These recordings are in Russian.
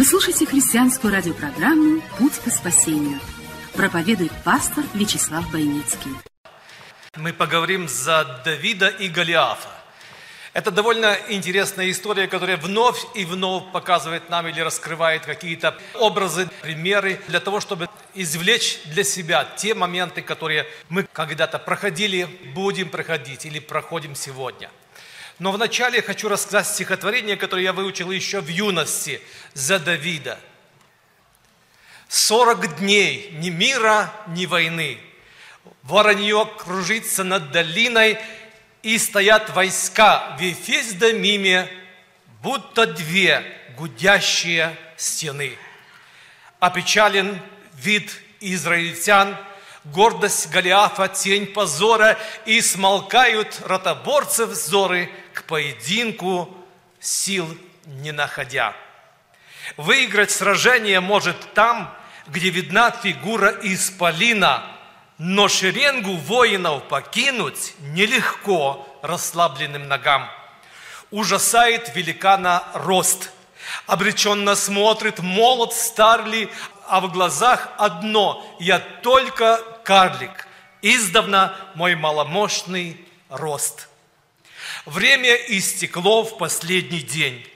Вы слушаете христианскую радиопрограмму «Путь к спасению». Проповедует пастор Вячеслав Бойницкий. Мы поговорим за Давида и Голиафа. Это довольно интересная история, которая вновь и вновь показывает нам или раскрывает какие-то образы, примеры для того, чтобы извлечь для себя те моменты, которые мы когда-то проходили, будем проходить или проходим сегодня. Но вначале я хочу рассказать стихотворение, которое я выучил еще в юности за Давида. «Сорок дней ни мира, ни войны. Воронье кружится над долиной, и стоят войска в Ефездамиме, будто две гудящие стены. Опечален вид израильтян, гордость Голиафа, тень позора, и смолкают ротоборцев взоры к поединку сил не находя. Выиграть сражение может там, где видна фигура исполина – но шеренгу воинов покинуть нелегко расслабленным ногам. Ужасает великана рост. Обреченно смотрит, молод старли, а в глазах одно – я только карлик. Издавна мой маломощный рост. Время истекло в последний день.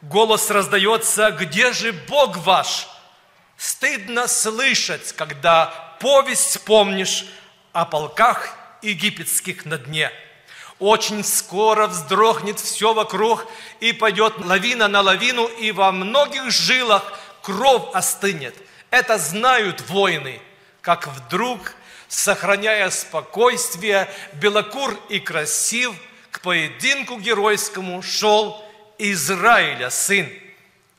Голос раздается, где же Бог ваш? Стыдно слышать, когда повесть помнишь о полках египетских на дне. Очень скоро вздрогнет все вокруг, и пойдет лавина на лавину, и во многих жилах кровь остынет. Это знают воины, как вдруг, сохраняя спокойствие, белокур и красив, к поединку геройскому шел Израиля сын.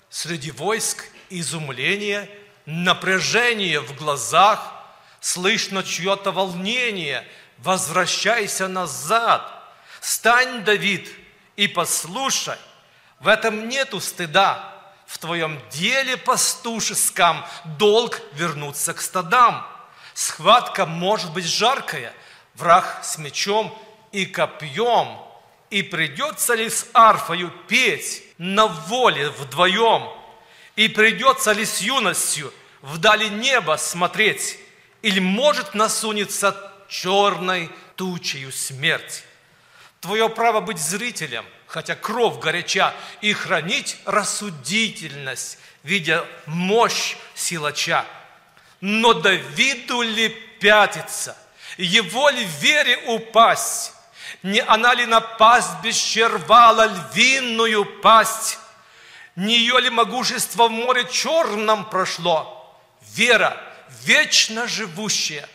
Среди войск изумление, напряжение в глазах – Слышно чье-то волнение, возвращайся назад. Стань, Давид, и послушай, в этом нету стыда. В твоем деле пастушеском долг вернуться к стадам. Схватка может быть жаркая, враг с мечом и копьем. И придется ли с арфою петь на воле вдвоем? И придется ли с юностью вдали неба смотреть? или может насунется черной тучею смерть. Твое право быть зрителем, хотя кровь горяча, и хранить рассудительность, видя мощь силача. Но Давиду ли пятится, его ли вере упасть? Не она ли напасть бесчервала львиную пасть? Не ее ли могущество в море черном прошло? Вера – вечно живущее.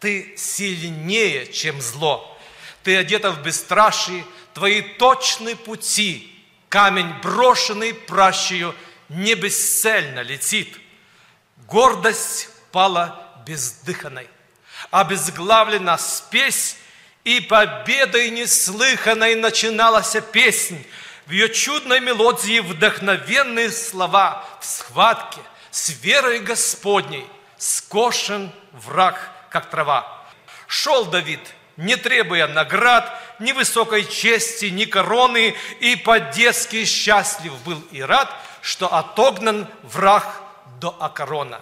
Ты сильнее, чем зло. Ты одета в бесстрашие, твои точные пути. Камень, брошенный пращею, не бесцельно летит. Гордость пала бездыханной. Обезглавлена спесь, и победой неслыханной начиналась песнь. В ее чудной мелодии вдохновенные слова в схватке с верой Господней – скошен враг, как трава. Шел Давид, не требуя наград, ни высокой чести, ни короны, и по-детски счастлив был и рад, что отогнан враг до окорона.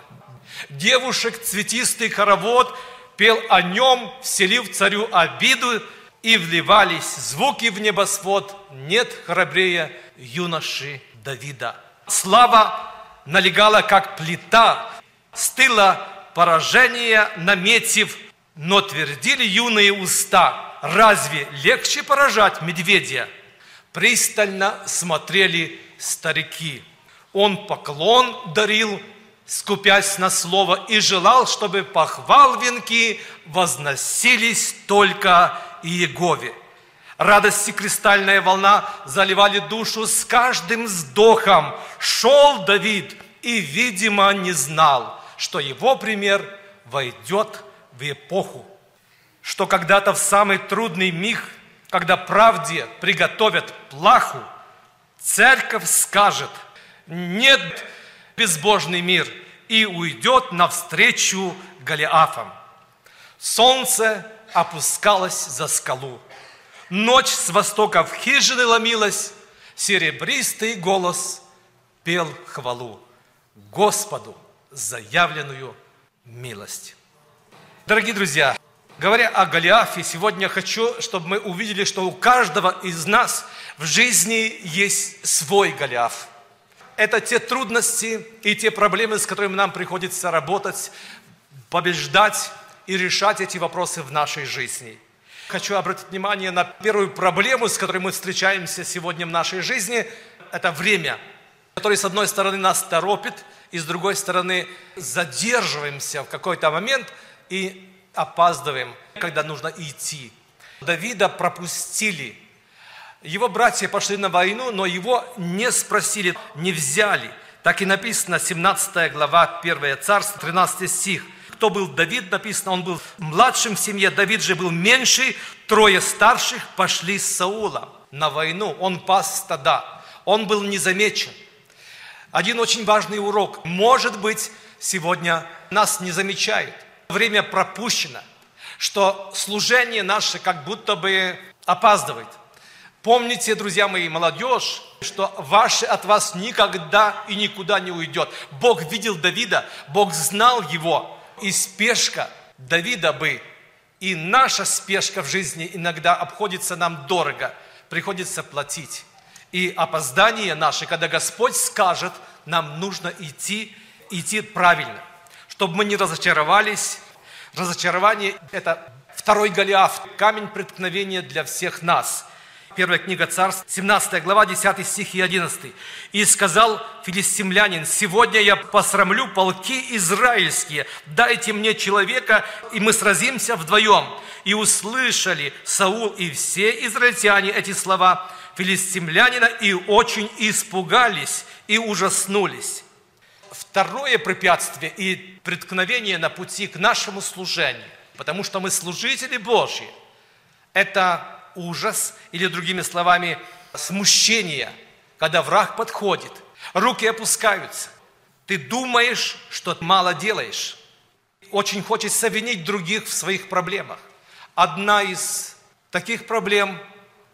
Девушек цветистый хоровод пел о нем, вселив царю обиду, и вливались звуки в небосвод, нет храбрее юноши Давида. Слава налегала, как плита, стыло поражение, наметив, но твердили юные уста, разве легче поражать медведя? Пристально смотрели старики. Он поклон дарил, скупясь на слово, и желал, чтобы похвал венки возносились только Иегове. Радости кристальная волна заливали душу с каждым вздохом. Шел Давид – и, видимо, не знал, что его пример войдет в эпоху, что когда-то в самый трудный миг, когда правде приготовят плаху, церковь скажет, нет безбожный мир, и уйдет навстречу Голиафам. Солнце опускалось за скалу. Ночь с востока в хижины ломилась, серебристый голос пел хвалу Господу заявленную милость. Дорогие друзья, говоря о Голиафе, сегодня хочу, чтобы мы увидели, что у каждого из нас в жизни есть свой Голиаф. Это те трудности и те проблемы, с которыми нам приходится работать, побеждать и решать эти вопросы в нашей жизни – Хочу обратить внимание на первую проблему, с которой мы встречаемся сегодня в нашей жизни. Это время, которое, с одной стороны, нас торопит, и с другой стороны, задерживаемся в какой-то момент и опаздываем, когда нужно идти. Давида пропустили. Его братья пошли на войну, но его не спросили, не взяли. Так и написано, 17 глава, 1 царство, 13 стих – кто был Давид, написано, он был младшим в семье, Давид же был меньший, трое старших пошли с Саула на войну, он пас стада, он был незамечен. Один очень важный урок, может быть, сегодня нас не замечают, время пропущено, что служение наше как будто бы опаздывает. Помните, друзья мои, молодежь, что ваше от вас никогда и никуда не уйдет. Бог видел Давида, Бог знал его, и спешка Давида бы, и наша спешка в жизни иногда обходится нам дорого, приходится платить. И опоздание наше, когда Господь скажет, нам нужно идти, идти правильно, чтобы мы не разочаровались. Разочарование – это второй Голиаф, камень преткновения для всех нас – Первая книга Царств, 17 глава, 10 стих и 11. «И сказал филистимлянин, сегодня я посрамлю полки израильские, дайте мне человека, и мы сразимся вдвоем». И услышали Саул и все израильтяне эти слова филистимлянина, и очень испугались и ужаснулись. Второе препятствие и преткновение на пути к нашему служению, потому что мы служители Божьи, это ужас, или другими словами, смущение, когда враг подходит, руки опускаются. Ты думаешь, что мало делаешь. Очень хочется винить других в своих проблемах. Одна из таких проблем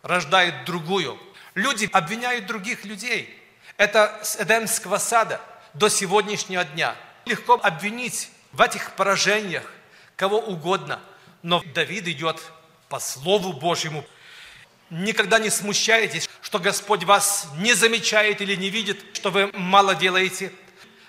рождает другую. Люди обвиняют других людей. Это с Эдемского сада до сегодняшнего дня. Легко обвинить в этих поражениях кого угодно. Но Давид идет по Слову Божьему. Никогда не смущайтесь, что Господь вас не замечает или не видит, что вы мало делаете.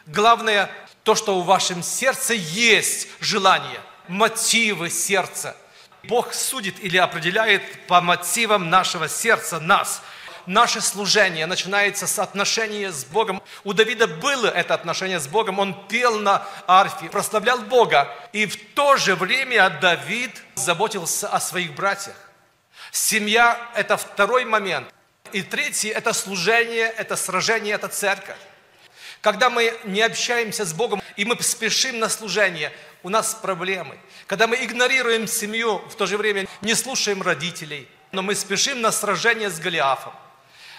Главное, то, что у вашем сердце есть желание, мотивы сердца. Бог судит или определяет по мотивам нашего сердца нас. Наше служение начинается с отношения с Богом. У Давида было это отношение с Богом. Он пел на арфе, прославлял Бога. И в то же время Давид заботился о своих братьях. Семья – это второй момент. И третий – это служение, это сражение, это церковь. Когда мы не общаемся с Богом, и мы спешим на служение, у нас проблемы. Когда мы игнорируем семью, в то же время не слушаем родителей, но мы спешим на сражение с Голиафом.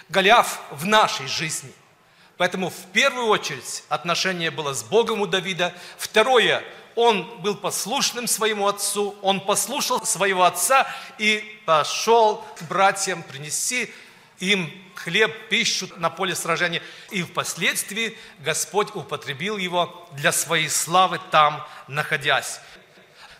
Голиаф в нашей жизни. Поэтому в первую очередь отношение было с Богом у Давида. Второе, он был послушным своему отцу, он послушал своего отца и пошел к братьям принести им хлеб, пищу на поле сражения. И впоследствии Господь употребил его для своей славы там, находясь.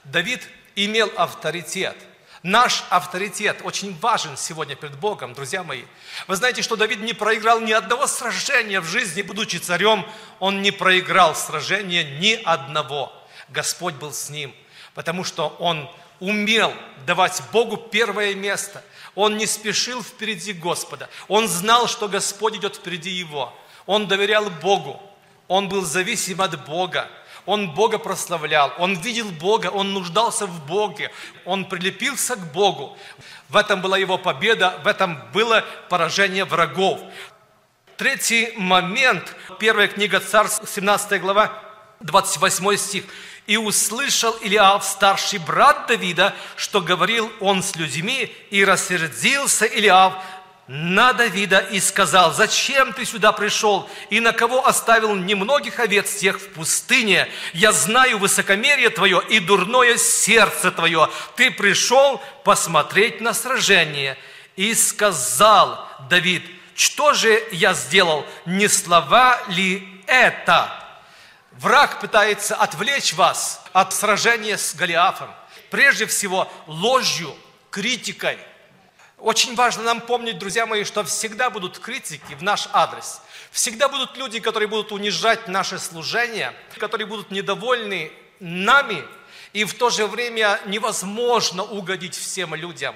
Давид имел авторитет. Наш авторитет очень важен сегодня перед Богом, друзья мои. Вы знаете, что Давид не проиграл ни одного сражения в жизни, будучи царем. Он не проиграл сражения ни одного. Господь был с ним, потому что он умел давать Богу первое место. Он не спешил впереди Господа. Он знал, что Господь идет впереди его. Он доверял Богу. Он был зависим от Бога. Он Бога прославлял, он видел Бога, он нуждался в Боге, он прилепился к Богу. В этом была его победа, в этом было поражение врагов. Третий момент, первая книга Царств, 17 глава, 28 стих. «И услышал Илиав, старший брат Давида, что говорил он с людьми, и рассердился Илиав на Давида и сказал, зачем ты сюда пришел и на кого оставил немногих овец тех в пустыне? Я знаю высокомерие твое и дурное сердце твое. Ты пришел посмотреть на сражение. И сказал Давид, что же я сделал, не слова ли это? Враг пытается отвлечь вас от сражения с Голиафом. Прежде всего, ложью, критикой – очень важно нам помнить, друзья мои, что всегда будут критики в наш адрес. Всегда будут люди, которые будут унижать наше служение, которые будут недовольны нами, и в то же время невозможно угодить всем людям.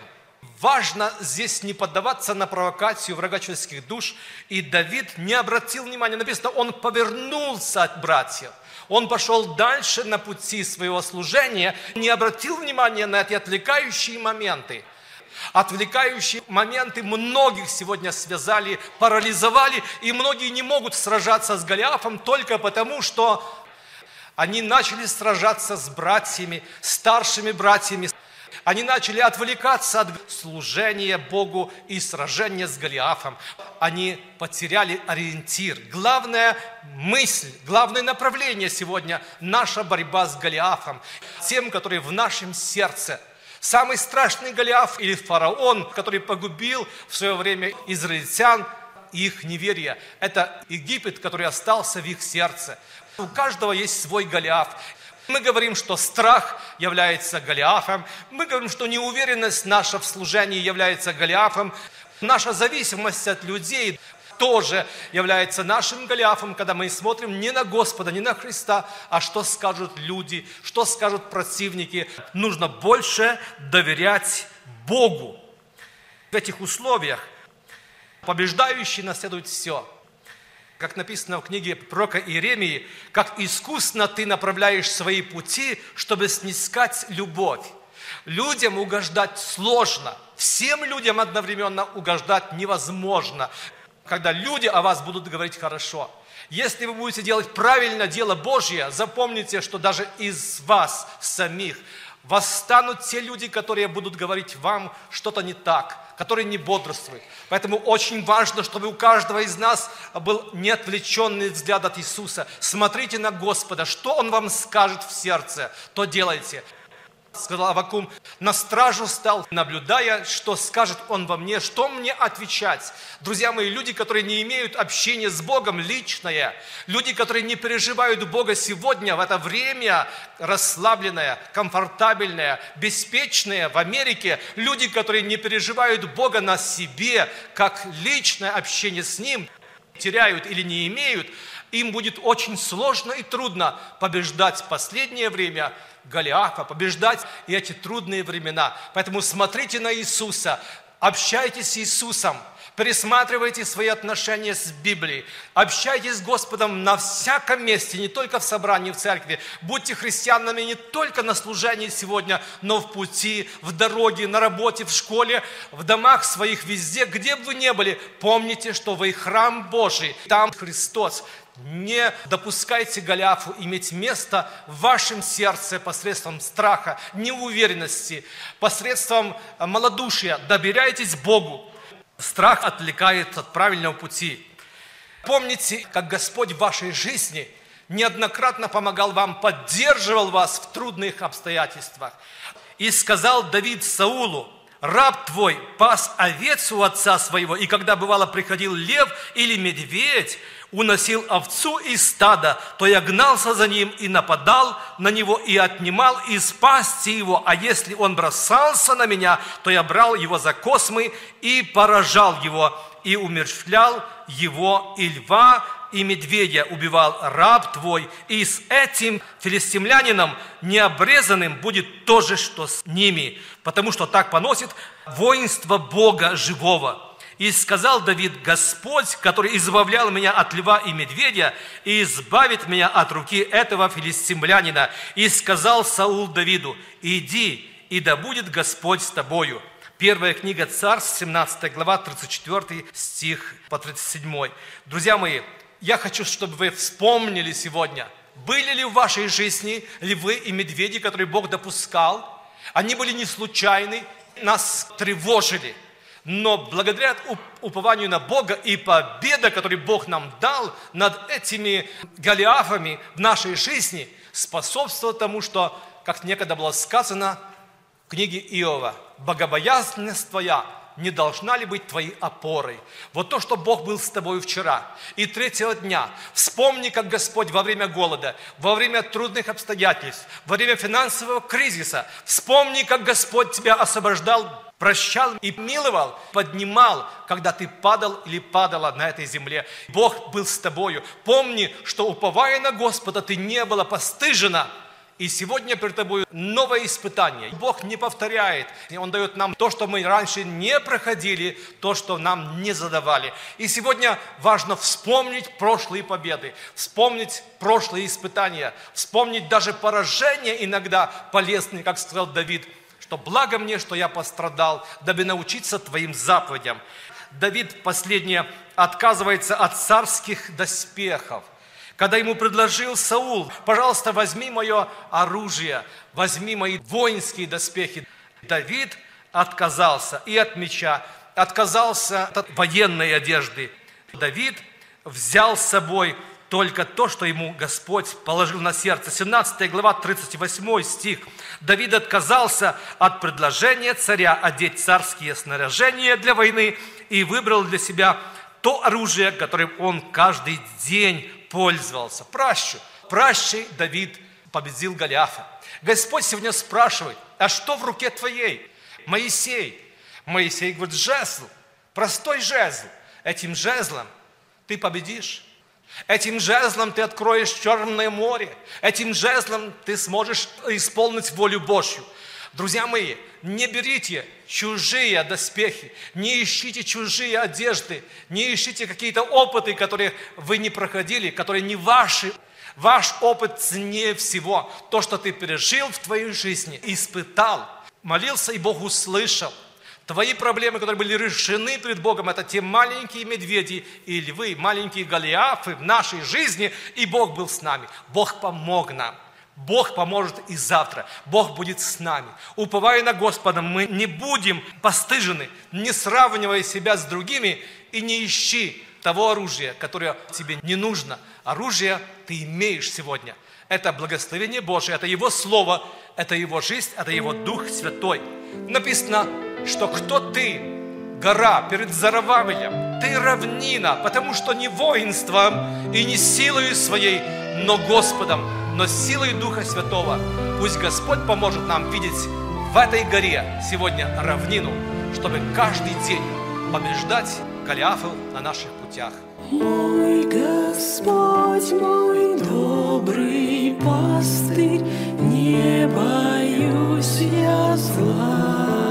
Важно здесь не поддаваться на провокацию врага человеческих душ. И Давид не обратил внимания, написано, он повернулся от братьев. Он пошел дальше на пути своего служения, не обратил внимания на эти отвлекающие моменты – Отвлекающие моменты многих сегодня связали, парализовали, и многие не могут сражаться с Голиафом только потому, что они начали сражаться с братьями, старшими братьями. Они начали отвлекаться от служения Богу и сражения с Голиафом. Они потеряли ориентир. Главная мысль, главное направление сегодня – наша борьба с Голиафом. Тем, которые в нашем сердце – Самый страшный Голиаф или фараон, который погубил в свое время израильтян, их неверие. Это Египет, который остался в их сердце. У каждого есть свой Голиаф. Мы говорим, что страх является Голиафом. Мы говорим, что неуверенность наша в служении является Голиафом. Наша зависимость от людей тоже является нашим Голиафом, когда мы смотрим не на Господа, не на Христа, а что скажут люди, что скажут противники. Нужно больше доверять Богу. В этих условиях побеждающий наследует все. Как написано в книге пророка Иеремии, как искусно ты направляешь свои пути, чтобы снискать любовь. Людям угождать сложно. Всем людям одновременно угождать невозможно когда люди о вас будут говорить хорошо. Если вы будете делать правильно дело Божье, запомните, что даже из вас самих восстанут те люди, которые будут говорить вам что-то не так, которые не бодрствуют. Поэтому очень важно, чтобы у каждого из нас был неотвлеченный взгляд от Иисуса. Смотрите на Господа, что Он вам скажет в сердце, то делайте сказал Авакум, на стражу стал, наблюдая, что скажет он во мне, что мне отвечать. Друзья мои, люди, которые не имеют общения с Богом личное, люди, которые не переживают Бога сегодня, в это время расслабленное, комфортабельное, беспечное в Америке, люди, которые не переживают Бога на себе, как личное общение с Ним, теряют или не имеют, им будет очень сложно и трудно побеждать последнее время Голиафа, побеждать и эти трудные времена. Поэтому смотрите на Иисуса, общайтесь с Иисусом, пересматривайте свои отношения с Библией, общайтесь с Господом на всяком месте, не только в собрании, в церкви. Будьте христианами не только на служении сегодня, но в пути, в дороге, на работе, в школе, в домах своих, везде, где бы вы ни были. Помните, что вы храм Божий, там Христос. Не допускайте Голиафу иметь место в вашем сердце посредством страха, неуверенности, посредством малодушия. Доверяйтесь Богу. Страх отвлекает от правильного пути. Помните, как Господь в вашей жизни неоднократно помогал вам, поддерживал вас в трудных обстоятельствах. И сказал Давид Саулу, раб твой пас овец у отца своего, и когда бывало приходил лев или медведь, уносил овцу из стада, то я гнался за ним и нападал на него и отнимал из пасти его, а если он бросался на меня, то я брал его за космы и поражал его, и умерщвлял его и льва, и медведя убивал раб твой, и с этим филистимлянином необрезанным будет то же, что с ними, потому что так поносит воинство Бога живого. И сказал Давид, Господь, который избавлял меня от льва и медведя, и избавит меня от руки этого филистимлянина. И сказал Саул Давиду, иди, и да будет Господь с тобою. Первая книга Царств, 17 глава, 34 стих по 37. Друзья мои, я хочу, чтобы вы вспомнили сегодня, были ли в вашей жизни львы и медведи, которые Бог допускал. Они были не случайны, нас тревожили. Но благодаря упованию на Бога и победа, которую Бог нам дал над этими Голиафами в нашей жизни, способствовала тому, что, как некогда было сказано в книге Иова, «Богобоязненность твоя не должна ли быть твоей опорой? Вот то, что Бог был с тобой вчера и третьего дня. Вспомни, как Господь во время голода, во время трудных обстоятельств, во время финансового кризиса. Вспомни, как Господь тебя освобождал прощал и миловал, поднимал, когда ты падал или падала на этой земле. Бог был с тобою. Помни, что уповая на Господа, ты не была постыжена – и сегодня перед тобой новое испытание. Бог не повторяет. Он дает нам то, что мы раньше не проходили, то, что нам не задавали. И сегодня важно вспомнить прошлые победы, вспомнить прошлые испытания, вспомнить даже поражения иногда полезные, как сказал Давид, что благо мне, что я пострадал, дабы научиться твоим заповедям. Давид последнее отказывается от царских доспехов когда ему предложил Саул, пожалуйста, возьми мое оружие, возьми мои воинские доспехи. Давид отказался и от меча, отказался от военной одежды. Давид взял с собой только то, что ему Господь положил на сердце. 17 глава, 38 стих. Давид отказался от предложения царя одеть царские снаряжения для войны и выбрал для себя то оружие, которым он каждый день пользовался. Пращу. Пращей Давид победил Голиафа. Господь сегодня спрашивает, а что в руке твоей? Моисей. Моисей говорит, жезл. Простой жезл. Этим жезлом ты победишь. Этим жезлом ты откроешь Черное море. Этим жезлом ты сможешь исполнить волю Божью. Друзья мои, не берите чужие доспехи, не ищите чужие одежды, не ищите какие-то опыты, которые вы не проходили, которые не ваши. Ваш опыт ценнее всего. То, что ты пережил в твоей жизни, испытал, молился, и Бог услышал. Твои проблемы, которые были решены перед Богом, это те маленькие медведи и львы, маленькие голиафы в нашей жизни, и Бог был с нами. Бог помог нам. Бог поможет и завтра. Бог будет с нами. Уповая на Господа, мы не будем постыжены, не сравнивая себя с другими и не ищи того оружия, которое тебе не нужно. Оружие ты имеешь сегодня. Это благословение Божие, это Его Слово, это Его жизнь, это Его Дух Святой. Написано, что кто ты, гора перед Зарававелем, ты равнина, потому что не воинством и не силой своей, но Господом но силой Духа Святого пусть Господь поможет нам видеть в этой горе сегодня равнину, чтобы каждый день побеждать Голиафов на наших путях. Мой Господь, мой добрый пастырь, не боюсь я зла.